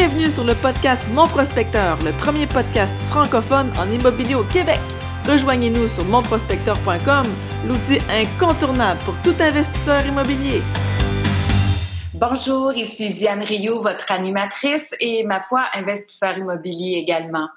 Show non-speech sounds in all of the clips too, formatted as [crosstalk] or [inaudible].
Bienvenue sur le podcast Mon Prospecteur, le premier podcast francophone en immobilier au Québec. Rejoignez-nous sur monprospecteur.com, l'outil incontournable pour tout investisseur immobilier. Bonjour, ici Diane Rio, votre animatrice et ma foi, investisseur immobilier également.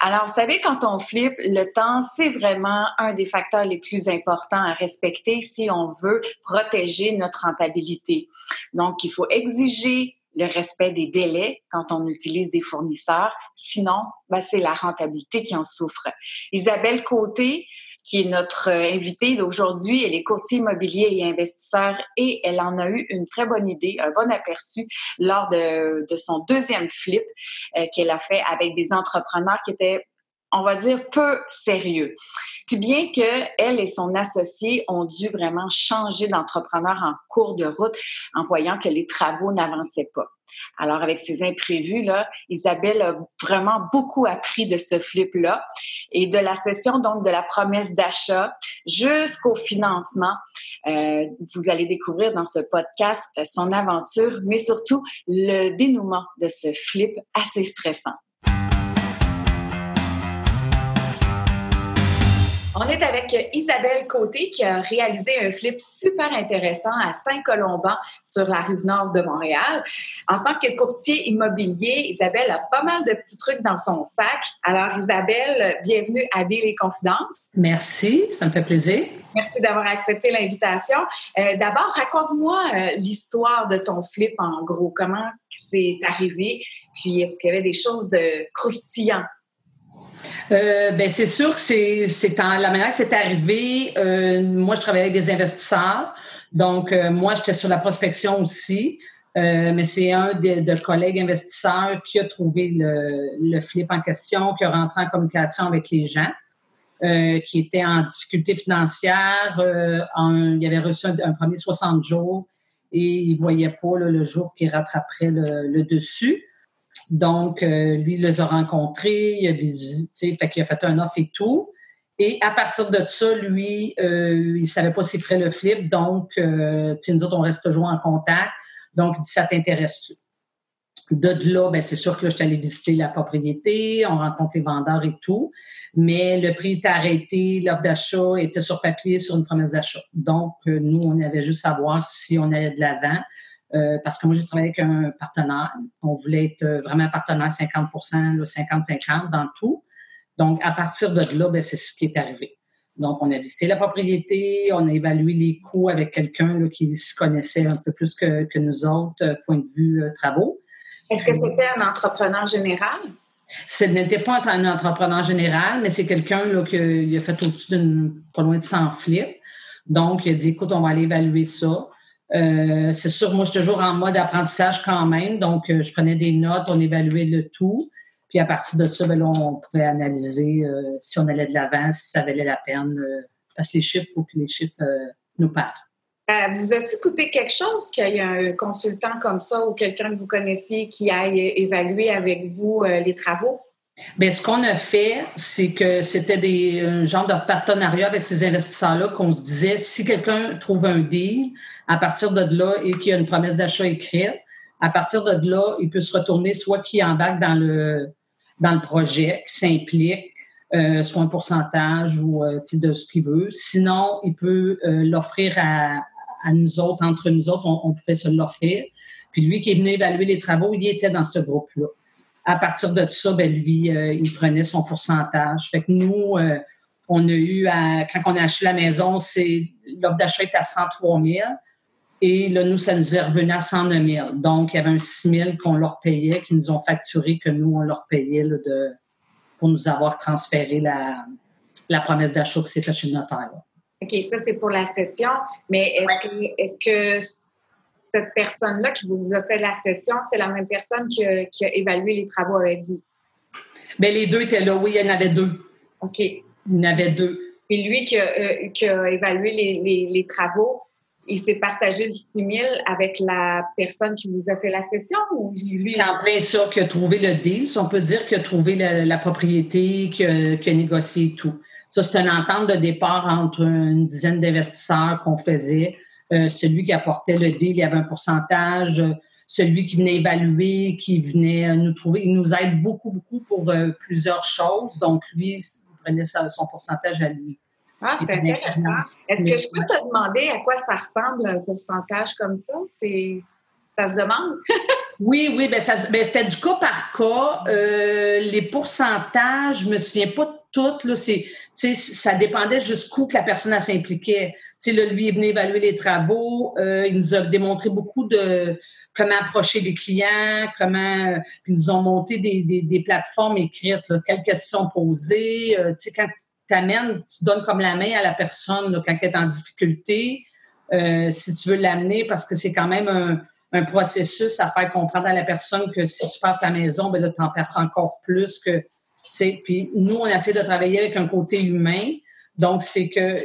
Alors, vous savez, quand on flippe, le temps, c'est vraiment un des facteurs les plus importants à respecter si on veut protéger notre rentabilité. Donc, il faut exiger le respect des délais quand on utilise des fournisseurs. Sinon, ben, c'est la rentabilité qui en souffre. Isabelle Côté, qui est notre euh, invitée d'aujourd'hui. Elle est courtier immobilier et investisseur et elle en a eu une très bonne idée, un bon aperçu lors de, son deuxième flip euh, qu'elle a fait avec des entrepreneurs qui étaient on va dire, peu sérieux. Si bien que elle et son associé ont dû vraiment changer d'entrepreneur en cours de route en voyant que les travaux n'avançaient pas. Alors, avec ces imprévus, là, Isabelle a vraiment beaucoup appris de ce flip-là et de la session, donc, de la promesse d'achat jusqu'au financement. Euh, vous allez découvrir dans ce podcast son aventure, mais surtout le dénouement de ce flip assez stressant. On est avec Isabelle Côté qui a réalisé un flip super intéressant à Saint-Colomban sur la rive nord de Montréal. En tant que courtier immobilier, Isabelle a pas mal de petits trucs dans son sac. Alors Isabelle, bienvenue à Deal et Confidences. Merci, ça me fait plaisir. Merci d'avoir accepté l'invitation. Euh, d'abord, raconte-moi euh, l'histoire de ton flip en gros. Comment c'est arrivé? Puis est-ce qu'il y avait des choses de croustillant? Euh, ben c'est sûr que c'est, la manière que c'est arrivé. Euh, moi, je travaillais avec des investisseurs. Donc, euh, moi, j'étais sur la prospection aussi. mais c'est un de, collègues investisseurs qui a trouvé le, le, flip en question, qui a rentré en communication avec les gens, qui étaient en difficulté financière. En, il avait reçu un, premier 60 jours et il ne voyait pas le jour qui rattraperait le, le dessus. Donc, euh, lui, il les a rencontrés, il a visité, fait qu'il a fait un offre et tout. Et à partir de ça, lui, euh, il savait pas s'il ferait le flip. Donc, euh, nous autres, on reste toujours en contact. Donc, il dit, ça t'intéresse-tu? De là, ben, c'est sûr que là, je suis allée visiter la propriété, on rencontre les vendeurs et tout. Mais le prix était arrêté, l'offre d'achat était sur papier sur une promesse d'achat. Donc, euh, nous, on avait juste à voir si on allait de l'avant. Euh, parce que moi, j'ai travaillé avec un partenaire. On voulait être euh, vraiment un partenaire 50% 50-50 dans tout. Donc, à partir de là, ben, c'est ce qui est arrivé. Donc, on a visité la propriété, on a évalué les coûts avec quelqu'un qui se connaissait un peu plus que, nous autres, euh, point de vue travaux. Est-ce que c'était un entrepreneur général? Ce n'était pas un entrepreneur général, mais c'est quelqu'un qui a fait au-dessus d'une pas loin de 100 flips. Donc, il a dit, écoute, on va aller évaluer ça. Euh, c'est sûr, moi, je suis toujours en mode apprentissage quand même. Donc, euh, je prenais des notes, on évaluait le tout. Puis à partir de ça, ben on pouvait analyser euh, si on allait de l'avant, si ça valait la peine. parce que les chiffres, il faut que les chiffres nous parlent. vous a-t-il coûté quelque chose qu'il y ait un consultant comme ça ou quelqu'un que vous connaissiez qui aille évaluer avec vous les travaux? Bien, ce qu'on a fait, c'est que c'était des un genre de partenariat avec ces investisseurs-là qu'on se disait si quelqu'un trouve un deal à partir de là et qu'il y a une promesse d'achat écrite, à partir de là, il peut se retourner soit qui embarque dans le dans le projet, qui s'implique, euh, soit un pourcentage ou euh, de ce qu'il veut. Sinon, il peut euh, l'offrir à, à, nous autres, entre nous autres, on, on pouvait se l'offrir. Puis lui qui est venu évaluer les travaux, il était dans ce groupe-là à partir de ça, ben lui, euh, il prenait son pourcentage. Fait que nous, euh, on a eu, à, quand on a acheté la maison, c'est l'offre d'achat est à 103 000. Et là, nous, ça nous est revenu à 109 000. Donc, il y avait un 6 000 qu'on leur payait, qu'ils nous ont facturé, que nous, on leur payait de, pour nous avoir transféré la, la promesse d'achat qui s'est faite chez le notaire. OK, ça, c'est pour la session. Mais est-ce que, est-ce que cette personne-là qui vous a fait la session, c'est la même personne qui a, évalué les travaux avec vous? Bien, les deux étaient là, oui, il y en avait deux. OK. Il y en avait deux. Et lui qui a, euh, évalué les, travaux, il s'est partagé le 6 000 avec la personne qui vous a fait la session ou lui? C'est en plein ça, qui a trouvé le deal, si on peut dire, qui a trouvé la, propriété, qui a, qui a, négocié tout. Ça, c'est une entente de départ entre une dizaine d'investisseurs qu'on faisait. Euh, celui qui apportait le deal, il y avait un pourcentage. celui qui venait évaluer, qui venait nous trouver. Il nous aide beaucoup, beaucoup pour plusieurs choses. Donc, lui, il prenait son pourcentage à lui. Ah, c'est intéressant. Est-ce que je peux te demander à quoi ça ressemble un pourcentage comme ça? C'est ça se demande? [laughs] oui, oui, ben, ben, c'était du cas par cas. Euh, les pourcentages, je me souviens pas de toutes. Là, ça dépendait jusqu'où que la personne s'impliquait. Là, lui est venu évaluer les travaux. Euh, il nous a démontré beaucoup de comment approcher des clients, comment. Puis ils nous ont monté des, des, plateformes écrites, quelles questions poser. Euh, quand tu amènes, tu donnes comme la main à la personne quand elle est en difficulté. si tu veux l'amener, parce que c'est quand même un, un processus à faire comprendre à la personne que si tu pars de ta maison, ben là, tu en perds encore plus que, tu sais. Puis nous, on essaie de travailler avec un côté humain. Donc, c'est que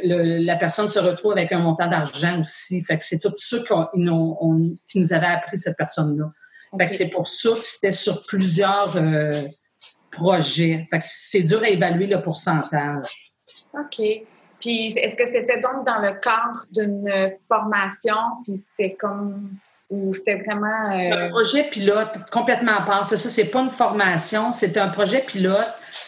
la personne se retrouve avec un montant d'argent aussi. Fait que c'est tout ça qui nous avait appris cette personne-là. Fait que c'est pour ça que c'était sur plusieurs euh, projets. Fait que c'est dur à évaluer le pourcentage. OK. Puis, est-ce que c'était donc dans le cadre d'une formation, puis c'était comme ou c'était vraiment. Euh, un projet pilote complètement à part. C'est ça, c'est pas une formation, c'est un projet pilote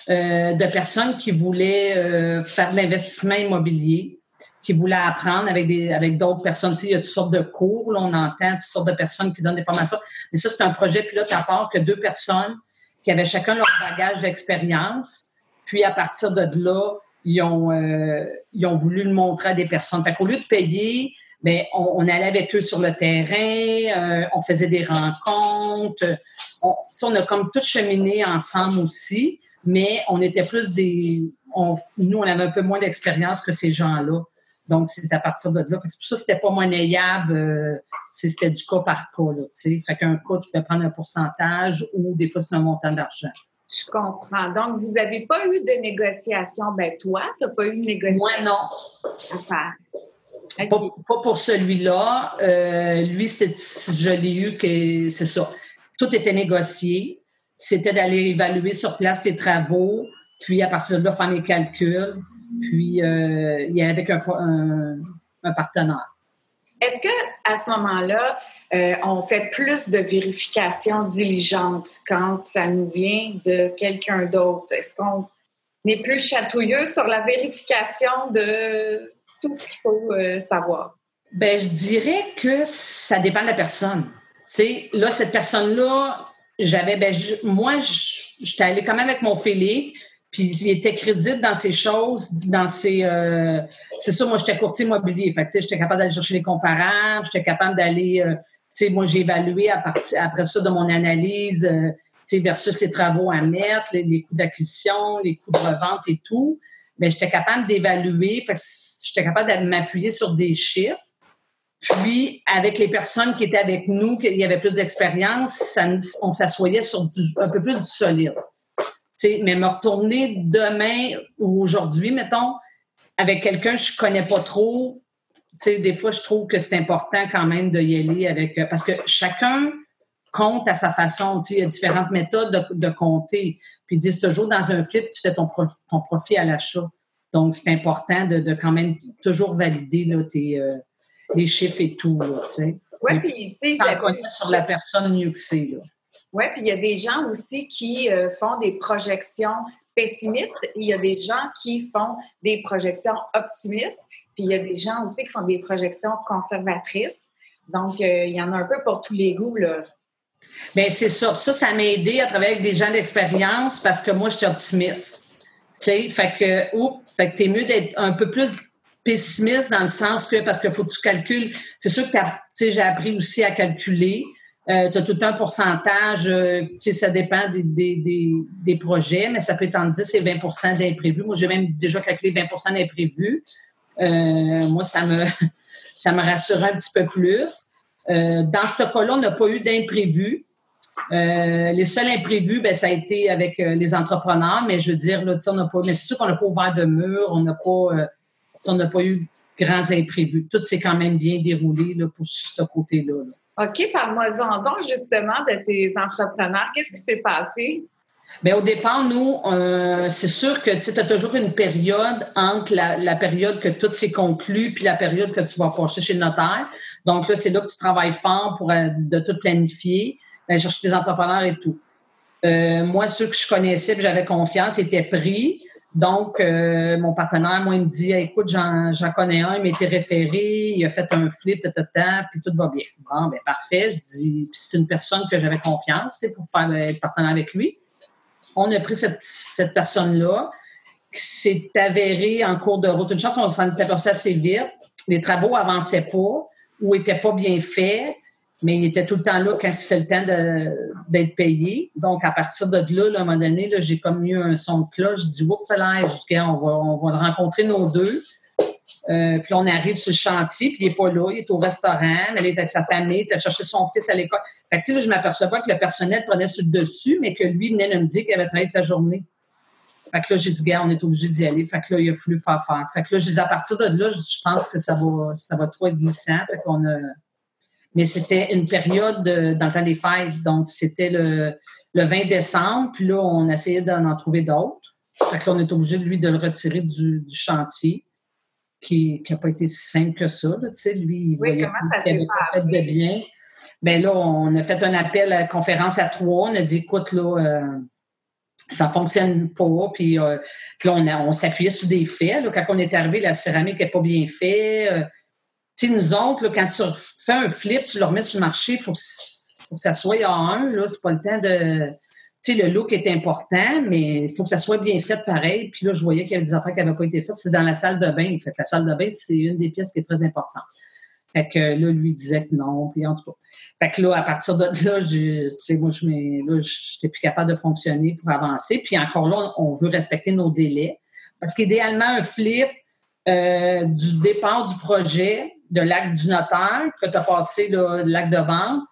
euh, de personnes qui voulaient euh, faire de l'investissement immobilier, qui voulaient apprendre avec des avec d'autres personnes. il y a toutes sortes de cours, là, on entend toutes sortes de personnes qui donnent des formations. Mais ça, c'est un projet pilote à part que deux personnes qui avaient chacun leur bagage d'expérience. Puis à partir de là, ils ont, ils ont voulu le montrer à des personnes. Fait qu'au lieu de payer mais on, allait avec eux sur le terrain, euh, on faisait des rencontres. On, on a comme tout cheminé ensemble aussi, mais on était plus des... nous, on avait un peu moins d'expérience que ces gens-là. Donc, c'est à partir de là. C'est pour ça que c'était pas monnayable. Euh, c'était du cas par cas. Là, fait qu'un cas, tu peux prendre un pourcentage ou des fois, c'est un montant d'argent. Je comprends. Donc, vous n'avez pas eu de négociation. Ben, toi, tu n'as pas eu de négociation. Moi, non. À pas, pour celui-là. Euh, lui, je l'ai eu que c'est ça. Tout était négocié. C'était d'aller évaluer sur place tes travaux, puis à partir de là, faire les calculs. Puis euh, il y avait avec un, un, partenaire. Est-ce que à ce moment-là, euh, on fait plus de vérifications diligentes quand ça nous vient de quelqu'un d'autre? Est-ce qu'on est plus chatouilleux sur la vérification de tout ce qu'il faut euh, savoir? Ben, je dirais que ça dépend de la personne. sais, là, cette personne-là, j'avais, ben, moi, j'étais allée quand même avec mon feeling, puis il était crédible dans ces choses, dans ses. Euh, c'est ça, moi, j'étais courtier immobilier. Fait j'étais capable d'aller chercher les comparables, j'étais capable d'aller. Euh, tu sais, moi, j'ai évalué à partir, après ça de mon analyse, tu sais, versus ses travaux à mettre, les, les coûts d'acquisition, les coûts de revente et tout mais j'étais capable d'évaluer, j'étais capable de m'appuyer sur des chiffres. Puis, avec les personnes qui étaient avec nous, qui y avait plus d'expérience, on s'assoyait sur un peu plus du solide. mais me retourner demain ou aujourd'hui, mettons, avec quelqu'un que je connais pas trop, des fois, je trouve que c'est important quand même de y aller avec... Parce que chacun compte à sa façon. Il y a différentes méthodes de, de compter. Puis ils disent toujours dans un flip, tu fais ton, ton profit à l'achat. Donc, c'est important de, de, quand même toujours valider là, tes, euh, les chiffres et tout. Oui, puis tu sais. sur la personne mieux que c'est. Oui, puis il y a des gens aussi qui euh, font des projections pessimistes. Il y a des gens qui font des projections optimistes. Puis il y a des gens aussi qui font des projections conservatrices. Donc, euh, il y en a un peu pour tous les goûts. Là. Bien, c'est ça. Ça, ça m'a aidé à travailler avec des gens d'expérience parce que moi, je suis optimiste. Tu sais, fait que, oups, fait que t'es mieux d'être un peu plus pessimiste dans le sens que, parce qu'il faut que tu calcules. C'est sûr que j'ai appris aussi à calculer. Euh, tu as tout un pourcentage, euh, ça dépend des, des, des, projets, mais ça peut être entre 10 et 20% d'imprévus. Moi, j'ai même déjà calculé 20% d'imprévus. Euh, moi, ça me, [laughs] ça me rassure un petit peu plus. Euh, dans ce cas-là, on n'a pas eu d'imprévu. Euh, les seuls imprévus, ben, ça a été avec euh, les entrepreneurs, mais je veux dire, là, on n'a pas, mais c'est sûr qu'on n'a pas ouvert de mur, on n'a pas, on n'a pas eu grands imprévus. Tout s'est quand même bien déroulé là, pour ce côté-là. OK, parle-moi donc justement de tes entrepreneurs. Qu'est-ce qui s'est passé? Bien, au départ, nous, euh, c'est sûr que tu as toujours une période entre la, période que tout s'est conclu puis la période que tu vas pencher chez le notaire. Donc là, c'est là que tu travailles fort pour euh, de tout planifier, aller chercher des entrepreneurs et tout. Euh, moi, ceux que je connaissais et j'avais confiance étaient pris. Donc, mon partenaire, moi, il me dit écoute, j'en connais un, il m'a été référé, il a fait un flip, tata, puis tout va bien. Bon, ben parfait. Je dis, c'est une personne que j'avais confiance, c'est pour faire le partenaire avec lui on a pris cette, personne-là qui s'est avérée en cours de route. Une chance, on s'en était aperçu assez vite. Les travaux avançaient pas ou étaient pas bien faits, mais il était tout le temps là quand c'est le temps d'être payé. Donc, à partir de là, à un moment donné, j'ai comme eu un son de cloche. Je dis, oups, là, on va, on va rencontrer nos deux. Euh, puis on arrive sur le chantier, puis il n'est pas là, il est au restaurant, mais est avec sa famille, il a cherché son fils à l'école. Fait que, je m'aperçois que le personnel prenait sur le dessus, mais que lui venait de me dire qu'il avait travaillé toute la journée. Fait que là, j'ai dit, gars, on est obligé d'y aller. Fait que là, il a fallu faire faire. Fait que là, j'ai à partir de là, je pense que ça va, ça va trop être glissant. Fait qu'on a... Mais c'était une période dans le temps des fêtes. Donc, c'était le, le 20 décembre. Puis là, on essayait d'en en trouver d'autres. Fait que là, on est obligé, lui, de le retirer du, du chantier qui n'a pas été si simple que ça. Là, lui, il oui, comment ça s'est passé? De bien. Ben là, on a fait un appel à conférence à trois. On a dit, écoute, là, euh, ça fonctionne pas. Puis, euh, puis là, on, on s'appuyait sur des faits. Là. Quand on est arrivé, la céramique n'est pas bien faite. Euh, tu sais, nous autres, là, quand tu fais un flip, tu le remets sur le marché, il faut, faut, que ça soit en un. Là, c'est pas le temps de sais, le look est important, mais il faut que ça soit bien fait pareil. Puis là, je voyais qu'il y avait des affaires qui n'avaient pas été faites. C'est dans la salle de bain. Fait la salle de bain, c'est une des pièces qui est très importante. Fait que là, lui disait que non. Puis en tout cas. Fait que là, à partir de là, tu sais, moi, je n'étais plus capable de fonctionner pour avancer. Puis encore là, on veut respecter nos délais. Parce qu'idéalement, un flip euh, du départ du projet, de l'acte du notaire, que tu as passé l'acte de vente,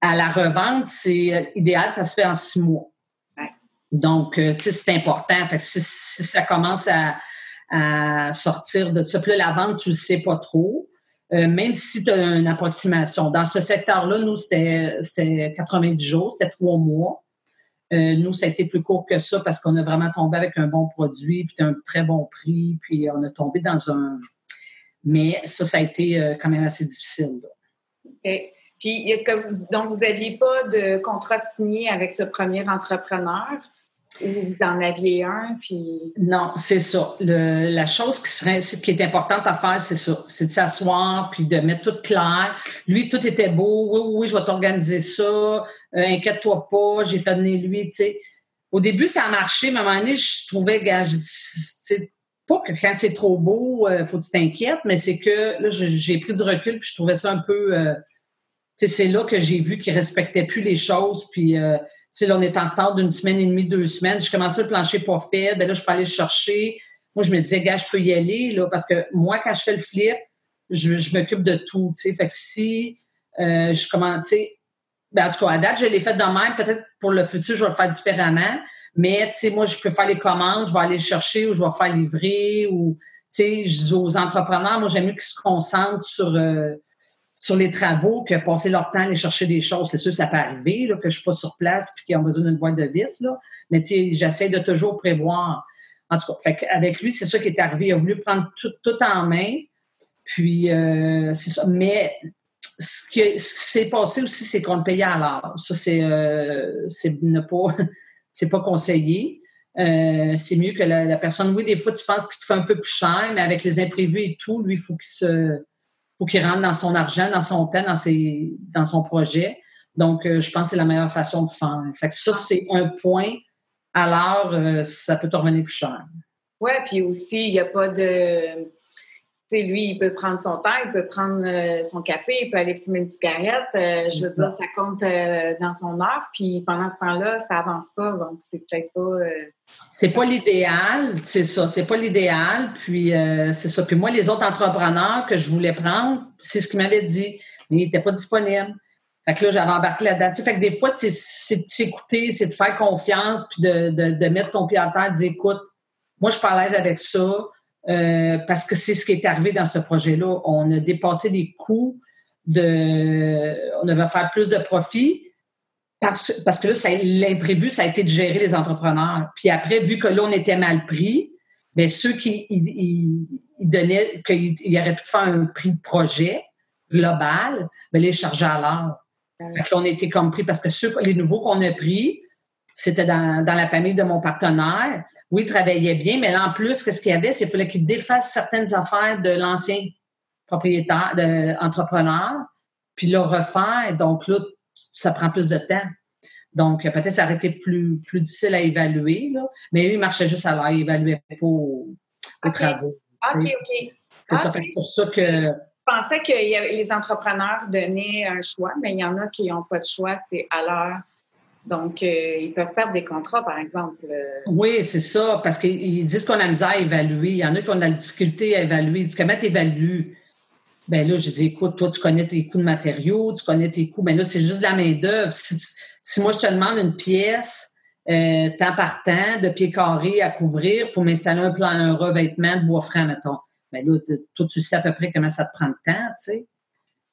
à la revente, c'est euh, idéal, ça se fait en six mois. Donc, euh, tu sais, c'est important. Fait si, ça commence à, sortir de ça, puis là, la vente, tu le sais pas trop. Euh, même si tu as une approximation. Dans ce secteur-là, nous, c'était 90 jours, c'était trois mois. nous, ça a été plus court que ça parce qu'on a vraiment tombé avec un bon produit, puis un très bon prix, puis on a tombé dans un... Mais ça, ça a été quand même assez difficile. Là. Puis, est-ce que vous, donc, vous n'aviez pas de contrat signé avec ce premier entrepreneur? Ou vous en aviez un, puis... Non, c'est ça. la chose qui, serait, qui est importante à faire, c'est ça. C'est de s'asseoir, puis de mettre tout clair. Lui, tout était beau. Oui, oui, je vais t'organiser ça. Euh, inquiète-toi pas, j'ai fait venir lui, tu sais. Au début, ça a marché, mais à un moment donné, je trouvais, gars, je pas que quand c'est trop beau, il euh, faut que tu t'inquiètes, mais c'est que là, j'ai pris du recul, puis je trouvais ça un peu... Euh, c'est là que j'ai vu qu'ils respectaient plus les choses. Puis, euh, là, on est en retard d'une semaine et demie, deux semaines. Je commençais le plancher pas fait. Ben là, je peux aller le chercher. Moi, je me disais, gars, je peux y aller, là, parce que moi, quand je fais le flip, je, m'occupe de tout, tu sais. Fait que si euh, je commence, ben, en tout cas, à date, je l'ai fait de même. Peut-être pour le futur, je vais le faire différemment. Mais, tu sais, moi, je peux faire les commandes, je vais aller le chercher ou je vais faire livrer ou, tu sais, je aux entrepreneurs, moi, j'aime mieux qu'ils se concentrent sur... Euh, sur les travaux que passer leur temps à aller chercher des choses. C'est sûr, ça peut arriver, que je ne suis pas sur place puis qu'ils ont besoin d'une boîte de vis, là. Mais j'essaie de toujours prévoir. En tout cas, avec lui, c'est ça qui est arrivé. Il a voulu prendre tout, tout en main. Puis, euh, c'est ça. Mais ce qui, s'est passé aussi, c'est qu'on le payait à l'heure. Ça, c'est euh, pas, [laughs] c'est pas conseillé. Euh, c'est mieux que la, la, personne. Oui, des fois, tu penses qu'il te fait un peu plus cher, mais avec les imprévus et tout, lui, il faut qu'il se faut qu'il rentre dans son argent, dans son temps, dans, ses, dans son projet. Donc, euh, je pense que c'est la meilleure façon de faire. Fait que ça, c'est un point. Alors, euh, ça peut te revenir plus cher. Oui, puis aussi, il n'y a pas de lui, il peut prendre son temps, il peut prendre euh, son café, il peut aller fumer une cigarette. Euh, je veux dire, ça compte euh, dans son heure. Puis pendant ce temps-là, ça avance pas. Donc, c'est peut-être pas. C'est pas l'idéal, c'est ça. C'est pas l'idéal. Puis c'est ça. Puis moi, les autres entrepreneurs que je voulais prendre, c'est ce qu'ils m'avaient dit. Mais ils n'étaient pas disponibles. Fait que là, j'avais embarqué là-dedans. fait que des fois, c'est de s'écouter, c'est de faire confiance, puis de, de, mettre ton pied à terre, de dire, écoute, moi, je suis pas à l'aise avec ça euh, parce que c'est ce qui est arrivé dans ce projet-là. On a dépassé des coûts de. On devait faire plus de profit, Parce, parce que là, l'imprévu, ça a été de gérer les entrepreneurs. Puis après, vu que là, on était mal pris, bien, ceux qui ils, donnaient, qu'ils auraient pu faire un prix de projet global, bien, les chargeaient à l'heure. Fait que là, on était comme pris parce que ceux, les nouveaux qu'on a pris, c'était dans, dans, la famille de mon partenaire. Oui, il travaillait bien, mais là, en plus, qu'est-ce qu'il y avait? C'est qu'il fallait qu'il défasse certaines affaires de l'ancien propriétaire, de, entrepreneur, puis le refaire. Donc là, ça prend plus de temps. Donc, peut-être ça aurait été plus, plus difficile à évaluer, là. mais lui, il marchait juste à l'heure, il évaluait pas aux, travaux. OK, OK. C'est ça, c'est pour ça que... Je pensais que les entrepreneurs donnaient un choix, mais il y en a qui n'ont pas de choix, c'est à l'heure. Donc, euh, ils peuvent perdre des contrats, par exemple. Oui, c'est ça, parce qu'ils disent qu'on a misère à évaluer. Il y en a qui ont de la difficulté à évaluer. Ils disent comment tu évalues? Ben là, je dis, écoute, toi, tu connais tes coûts de matériaux, tu connais tes coûts, mais là, c'est juste de la main-d'œuvre. Si, moi, je te demande une pièce, euh, temps par temps, de pieds carrés à couvrir pour m'installer un plan, un revêtement de bois franc, mettons. Ben là, toi, tu sais à peu près comment ça te prend de temps, tu sais.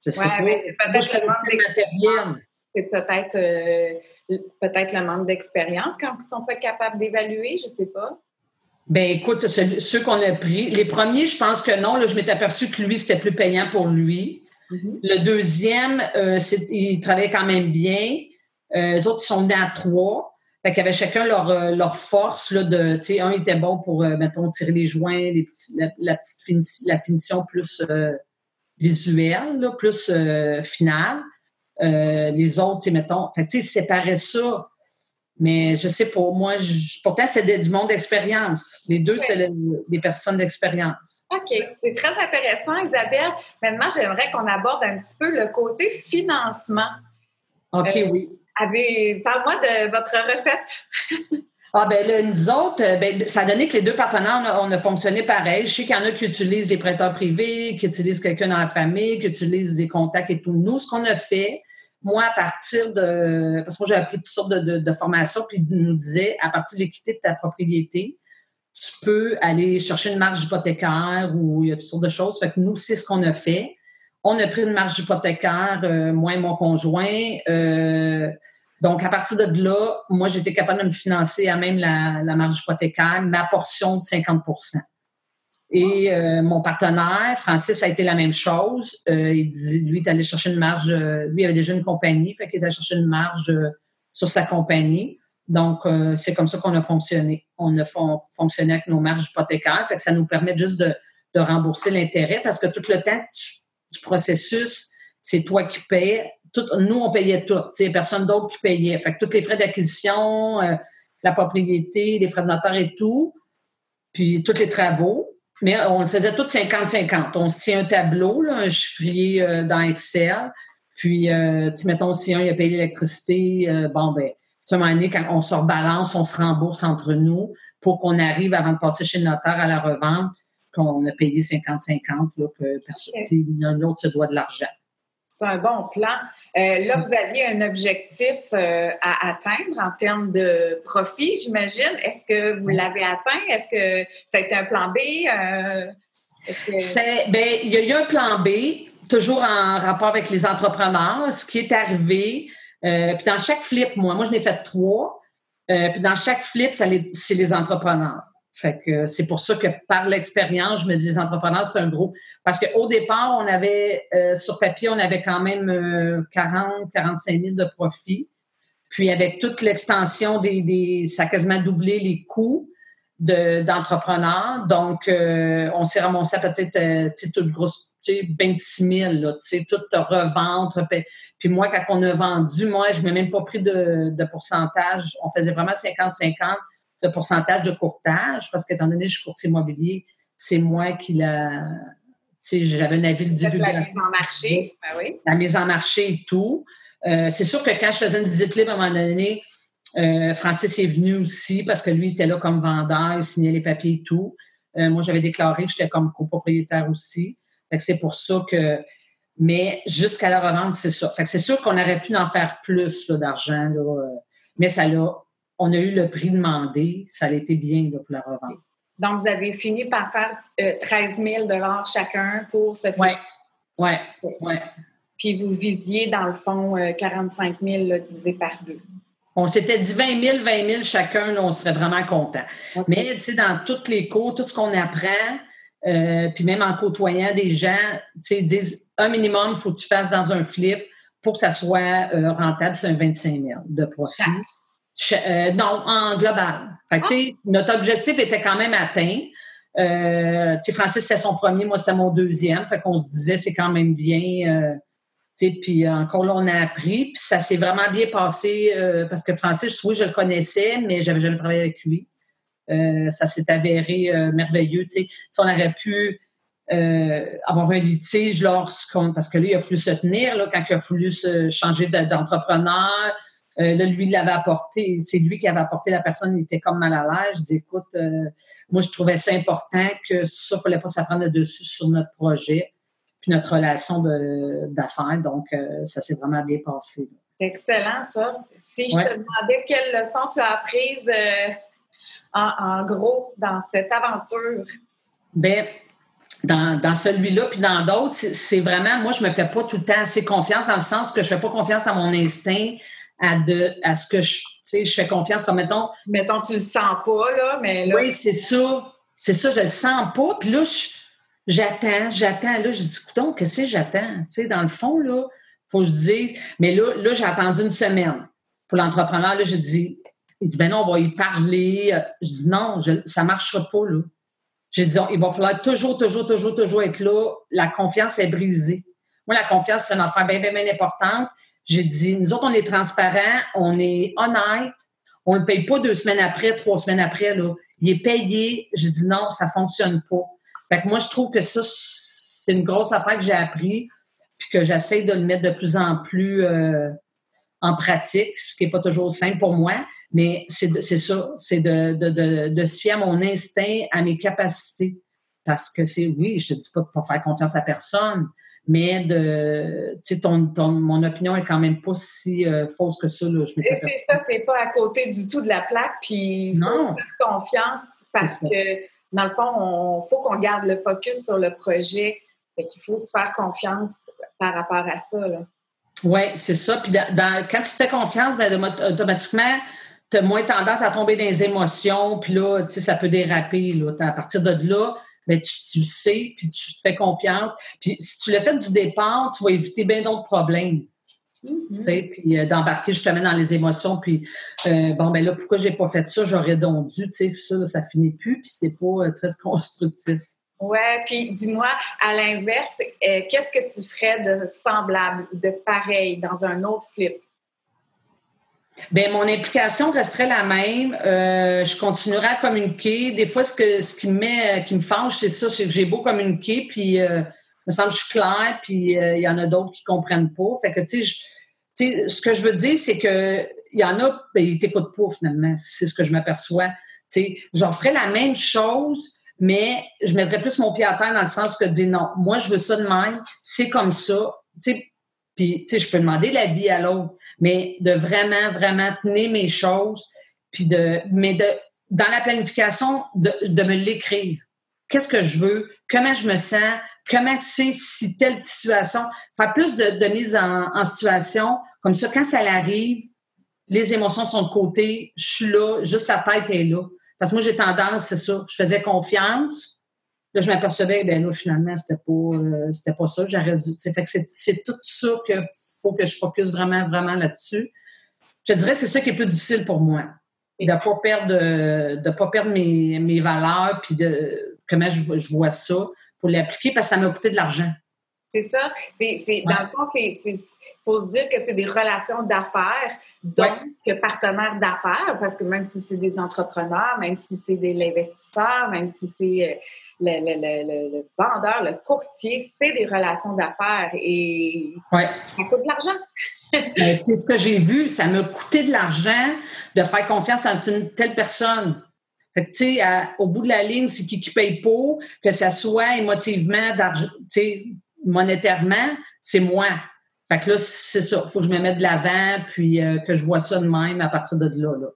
Je sais pas. Ben, c'est peut-être le manque C'est peut-être euh, peut-être le manque d'expérience quand ils ne sont pas capables d'évaluer, je sais pas. Ben écoute, ceux qu'on a pris, les premiers, je pense que non. Là, je m'étais aperçu que lui, c'était plus payant pour lui. Mm-hmm. Le deuxième, euh, il travaillait quand même bien. Euh, les autres, ils sont nés à trois. Fait qu'ils avaient chacun leur, euh, leur force là, de. Un était bon pour, euh, mettons, tirer les joints, les petits, la, petite la finition plus visuelle, là, plus finale. Les autres, sais, mettons. Fait tu sais, ils séparaient ça mais je sais pour moi, pourtant, c'est du monde d'expérience. Les deux, c'est des personnes d'expérience. OK. C'est très intéressant, Isabelle. Maintenant, j'aimerais qu'on aborde un petit peu le côté financement. OK, euh, oui. Parle-moi de votre recette. ah, ben là, nous autres, euh, ben, ça a donné que les deux partenaires, on a, fonctionné pareil. Je sais qu'il y en a qui utilisent des prêteurs privés, qui utilisent quelqu'un dans la famille, qui utilisent des contacts et tout. Nous, ce qu'on a fait, moi, à partir de. Parce que moi, j'ai appris toutes sortes de, formations, puis ils nous disaient, à partir de l'équité de ta propriété, tu peux aller chercher une marge hypothécaire ou il y a toutes sortes de choses. Fait que nous, c'est ce qu'on a fait. On a pris une marge hypothécaire, euh, moi et mon conjoint. Euh, donc, à partir de là, moi, j'étais capable de me financer à même la, la marge hypothécaire, ma portion de 50 et euh, mon partenaire, Francis, a été la même chose. Euh, il dit, lui, il est allé chercher une marge. Euh, lui, il avait déjà une compagnie, fait qu'il est allé chercher une marge sur sa compagnie. Donc, c'est comme ça qu'on a fonctionné. On a fonctionné avec nos marges hypothécaires, fait que ça nous permet juste de, rembourser l'intérêt parce que tout le temps du, processus, c'est toi qui payes. Tout, nous, on payait tout. C'est personne d'autre qui payait. Fait que tous les frais d'acquisition, la propriété, les frais de notaire et tout, puis tous les travaux. Mais on le faisait tout 50-50. On se tient un tableau, là, un chiffrier euh, dans Excel. Puis, euh, mettons, si un il a payé l'électricité, euh, bon, ben, tu un moment donné, quand on se rebalance, on se rembourse entre nous pour qu'on arrive, avant de passer chez le notaire à la revente, qu'on a payé 50-50, que personne, l'un l'autre se doit de l'argent c'est un bon plan. Euh, là, vous aviez un objectif euh, à atteindre en termes de profit, j'imagine. Est-ce que vous l'avez atteint? Est-ce que ça a été un plan B? Euh, ben, il y a eu un plan B, toujours en rapport avec les entrepreneurs. Ce qui est arrivé, puis dans chaque flip, moi, moi, je n'ai fait trois. puis dans chaque flip, c'est les entrepreneurs. Fait que c'est pour ça que par l'expérience, je me dis les entrepreneurs, c'est un gros. Parce qu'au départ, on avait, euh, sur papier, on avait quand même 40, 45 000 de profit. Puis avec toute l'extension des, des, ça a quasiment doublé les coûts d'entrepreneurs. Donc, euh, on s'est ramassé à peut-être, euh, toute grosse, tu sais, 26 000, là, toute revente. Puis moi, quand on a vendu, moi, je n'ai même pas pris de, de pourcentage. On faisait vraiment 50-50 le pourcentage de courtage, parce qu'étant donné que je suis courtier immobilier, c'est moi qui la. Tu sais, j'avais un avis début la mise en marché, ben oui. La mise en marché et tout. Euh, c'est sûr que quand je faisais une visite libre à un moment donné, euh, Francis est venu aussi parce que lui était là comme vendeur, il signait les papiers et tout. Euh, moi, j'avais déclaré que j'étais comme copropriétaire aussi. c'est pour ça que. Mais jusqu'à la revente, c'est ça. c'est sûr qu'on aurait pu en faire plus d'argent, mais ça l'a on a eu le prix demandé. Ça a été bien pour la revente. Donc, vous avez fini par faire 13 euh, 000 chacun pour ce Oui, oui, oui. Puis vous visiez, dans le fond, 45 000 divisé par deux. On s'était dit 20 000, 20 000 chacun, là, on serait vraiment content. Mais, tu sais, dans tous les cours, tout ce qu'on apprend, euh, puis même en côtoyant des gens, tu sais, disent un minimum, il faut que tu fasses dans un flip pour que ça soit euh, rentable, c'est un 25 000 de profit. Euh, non, en global. Fait que, tu sais, notre objectif était quand même atteint. tu sais, Francis, c'était son premier, moi, c'était mon deuxième. Fait qu'on se disait, c'est quand même bien puis encore là, on a appris. Puis ça s'est vraiment bien passé euh, parce que Francis, oui, je le connaissais, mais j'avais jamais travaillé avec lui. Euh, ça s'est avéré euh, merveilleux. Si on aurait pu avoir un litige lorsqu'on. Parce que lui, il a voulu se tenir là, quand il a voulu se changer d'entrepreneur. Là, lui, il l'avait apporté. C'est lui qui avait apporté la personne, il était comme mal à l'aise. Je dis, écoute, moi, je trouvais ça important que ça, il ne fallait pas s'apprendre le dessus sur notre projet notre relation d'affaires. Donc, euh, ça s'est vraiment bien passé. Excellent, ça. Si je te demandais quelle leçon tu as apprise euh, en, gros dans cette aventure? Bien, dans, celui-là, puis dans d'autres, c'est vraiment, moi, je me fais pas tout le temps assez confiance dans le sens que je fais pas confiance à mon instinct, à, ce que je, je fais confiance comme, mettons... Mettons, tu le sens pas, là, mais là... Oui, c'est ça. C'est ça, je le sens pas. Puis là, J'attends, j'attends. Là, je dis, écoutons, qu'est-ce que j'attends? Tu sais, dans le fond, là, faut que je dise. Mais là, là, j'ai attendu une semaine. Pour l'entrepreneur, là, je dis, il dit, ben non, on va y parler. Je dis, non, ça ne marchera pas, là. J'ai dit, il va falloir toujours, toujours, toujours, toujours être là. La confiance est brisée. Moi, la confiance, c'est une affaire bien, bien, bien importante. J'ai dit, nous autres, on est transparent, on est honnête, on ne le paye pas deux semaines après, trois semaines après, là. Il est payé. J'ai dit, non, ça ne fonctionne pas. Fait que moi, je trouve que ça, c'est une grosse affaire que j'ai appris, puis que j'essaie de le mettre de plus en plus euh, en pratique, ce qui n'est pas toujours simple pour moi, mais c'est ça, c'est de, de, de, se fier à mon instinct, à mes capacités. Parce que c'est, oui, je te dis pas de pas faire confiance à personne, mais de, tu sais, ton, ton, mon opinion est quand même pas si euh, fausse que ça. Là. Je c'est ça, tu n'es pas à côté du tout de la plaque, puis il faut faire confiance parce que dans le fond, il faut qu'on garde le focus sur le projet. Fait qu'il faut se faire confiance par rapport à ça. Oui, c'est ça. Puis quand tu te fais confiance, ben, automatiquement, tu as moins tendance à tomber dans les émotions. Puis là, tu sais, ça peut déraper. Là. À partir de là, ben, tu, tu sais, puis tu te fais confiance. Puis si tu le fais du départ, tu vas éviter bien d'autres problèmes. Mm-hmm. Puis euh, d'embarquer justement dans les émotions, puis euh, bon, ben là, pourquoi j'ai pas fait ça? J'aurais donc dû, tu sais, ça, ça finit plus, puis c'est pas euh, très [laughs] constructif. Ouais, puis dis-moi, à l'inverse, qu'est-ce que tu ferais de semblable, de pareil, dans un autre flip? Bien, mon implication resterait la même. je continuerai à communiquer. Des fois, ce, que, ce qui me met, qui me fâche, c'est ça, c'est que j'ai beau communiquer, puis me semble que je suis claire, puis il y en a d'autres qui comprennent pas. Fait que, tu sais, ce que je veux dire, c'est que il y en a, ben, ils t'écoutent pas finalement. C'est ce que je m'aperçois. Tu j'en ferais la même chose, mais je mettrais plus mon pied à terre dans le sens que dire non, moi, je veux ça de même, c'est comme ça. Tu puis, tu sais, je peux demander l'avis à l'autre, mais de vraiment, vraiment tenir mes choses, puis de, mais de, dans la planification, de, de me l'écrire. Qu'est-ce que je veux? Comment je me sens? comment c'est si telle situation, faire plus de, mise en, situation, comme ça, quand ça arrive, les émotions sont de côté, je suis là, juste la tête est là. Parce que moi, j'ai tendance, c'est ça, je faisais confiance, là, je m'apercevais, ben là, finalement, c'était pas, euh, c'était pas ça, j'aurais dû, fait que c'est tout ça qu'il faut que je focus vraiment, vraiment là-dessus. Je dirais que c'est ça qui est plus difficile pour moi. De ne pas perdre, de pas perdre mes, mes valeurs, puis de comment je, je vois ça pour l'appliquer parce que ça m'a coûté de l'argent. C'est ça. C'est, Dans le fond, il faut se dire que c'est des relations d'affaires, donc que partenaires d'affaires, parce que même si c'est des entrepreneurs, même si c'est des investisseurs, même si c'est euh, le, le, vendeur, le courtier, c'est des relations d'affaires et ouais. ça coûte de l'argent. [laughs] C'est ce que j'ai vu. Ça m'a coûté de l'argent de faire confiance à une telle personne. Fait que, au bout de la ligne, c'est qui qui paye pour, que ça soit émotivement, monétairement, c'est moi. Fait que là, c'est ça. Il faut que je me mette de l'avant, puis euh, que je vois ça de même à partir de là. là.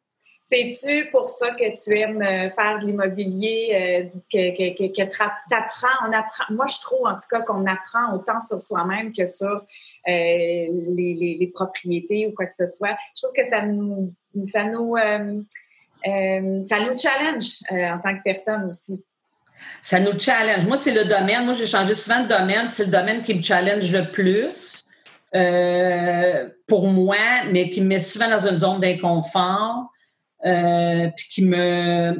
C'est-tu pour ça que tu aimes euh, faire de l'immobilier, euh, que, que, que, apprends, on apprend, moi je trouve en tout cas qu'on apprend autant sur soi-même que sur euh, les, les, propriétés ou quoi que ce soit. Je trouve que ça nous, ça nous, ça nous challenge en tant que personne aussi. Ça nous challenge. Moi, c'est le domaine. Moi, j'ai changé souvent de domaine. C'est le domaine qui me challenge le plus pour moi, mais qui me met souvent dans une zone d'inconfort. Euh, puis qui me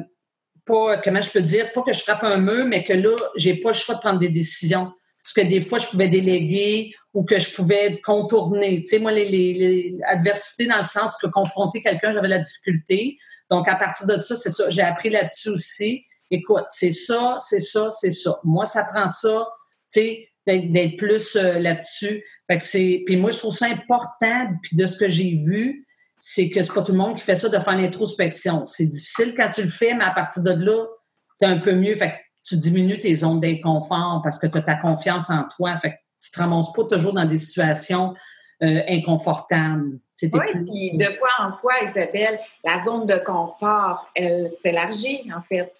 pas comment je peux dire pas que je frappe un mur mais que là j'ai pas le choix de prendre des décisions. Parce que des fois je pouvais déléguer ou que je pouvais contourner tu sais moi les, les, adversités dans le sens que confronter quelqu'un j'avais la difficulté. Donc à partir de ça c'est ça. J'ai appris là-dessus aussi. Écoute c'est ça c'est ça c'est ça. Moi ça prend ça tu sais d'être plus euh, là-dessus. Fait que c'est puis moi je trouve ça important puis de ce que j'ai vu c'est que c'est pas tout le monde qui fait ça de faire l'introspection. C'est difficile quand tu le fais, mais à partir de là, tu es un peu mieux. Fait que tu diminues tes zones d'inconfort parce que tu as ta confiance en toi. Fait que tu te ramasses pas toujours dans des situations euh, inconfortables. Oui, puis de fois en fois, Isabelle, la zone de confort, elle s'élargit, en fait.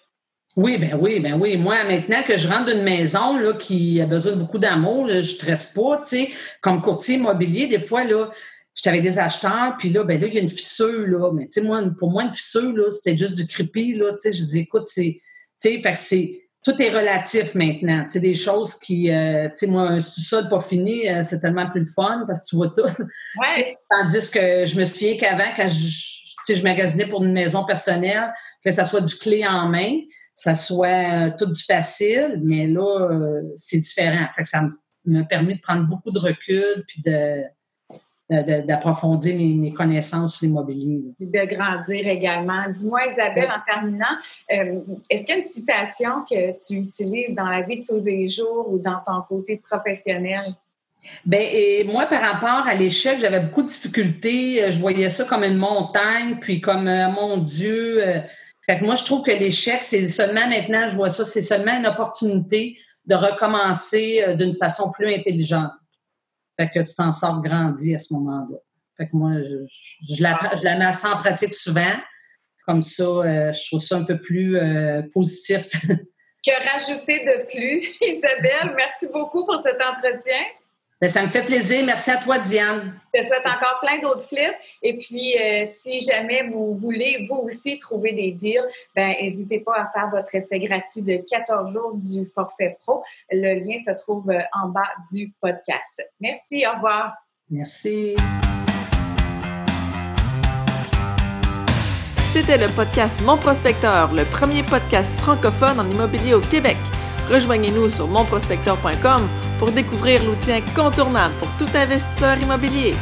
Oui, ben oui, ben oui. Moi, maintenant que je rentre d'une maison là, qui a besoin de beaucoup d'amour, je ne stresse pas, tu sais. Comme courtier immobilier, des fois, là, j'étais avec des acheteurs, puis là, ben là, il y a une fissure, là. Mais tu sais, moi, pour moi, une fissure, là, c'était juste du creepy, là. Tu sais, je dis, écoute, c'est, tu sais, fait que c'est, tout est relatif maintenant. Tu sais, des choses qui, euh, tu sais, moi, un sous-sol pas fini, euh, c'est tellement plus le fun parce que tu vois tout. [laughs] Ouais. Tandis que je me souviens qu'avant, quand je, tu sais, je magasinais pour une maison personnelle, que ça soit du clé en main, ça soit euh, tout du facile, mais là, c'est différent. Fait que ça m'a permis de prendre beaucoup de recul puis de, d'approfondir mes, connaissances sur l'immobilier. De grandir également. Dis-moi, Isabelle, en terminant, euh, est-ce qu'il y a une citation que tu utilises dans la vie de tous les jours ou dans ton côté professionnel? Bien, et moi, par rapport à l'échec, j'avais beaucoup de difficultés. Je voyais ça comme une montagne, puis comme, euh, mon Dieu. Euh, fait que moi, je trouve que l'échec, c'est seulement maintenant, je vois ça, c'est seulement une opportunité de recommencer d'une façon plus intelligente. Fait que tu t'en sors grandi à ce moment-là. Fait que moi, je, la, je la mets en pratique souvent. Comme ça, euh, je trouve ça un peu plus euh, positif. [laughs] que rajouter de plus? [laughs] Isabelle, merci beaucoup pour cet entretien. Ben, ça me fait plaisir. Merci à toi, Diane. Je te souhaite encore plein d'autres flips. Et puis, euh, si jamais vous voulez, vous aussi, trouver des deals, ben, n'hésitez pas à faire votre essai gratuit de 14 jours du forfait pro. Le lien se trouve euh, en bas du podcast. Merci. Au revoir. Merci. C'était le podcast Mon Prospecteur, le premier podcast francophone en immobilier au Québec. Rejoignez-nous sur monprospecteur.com pour découvrir l'outil incontournable pour tout investisseur immobilier.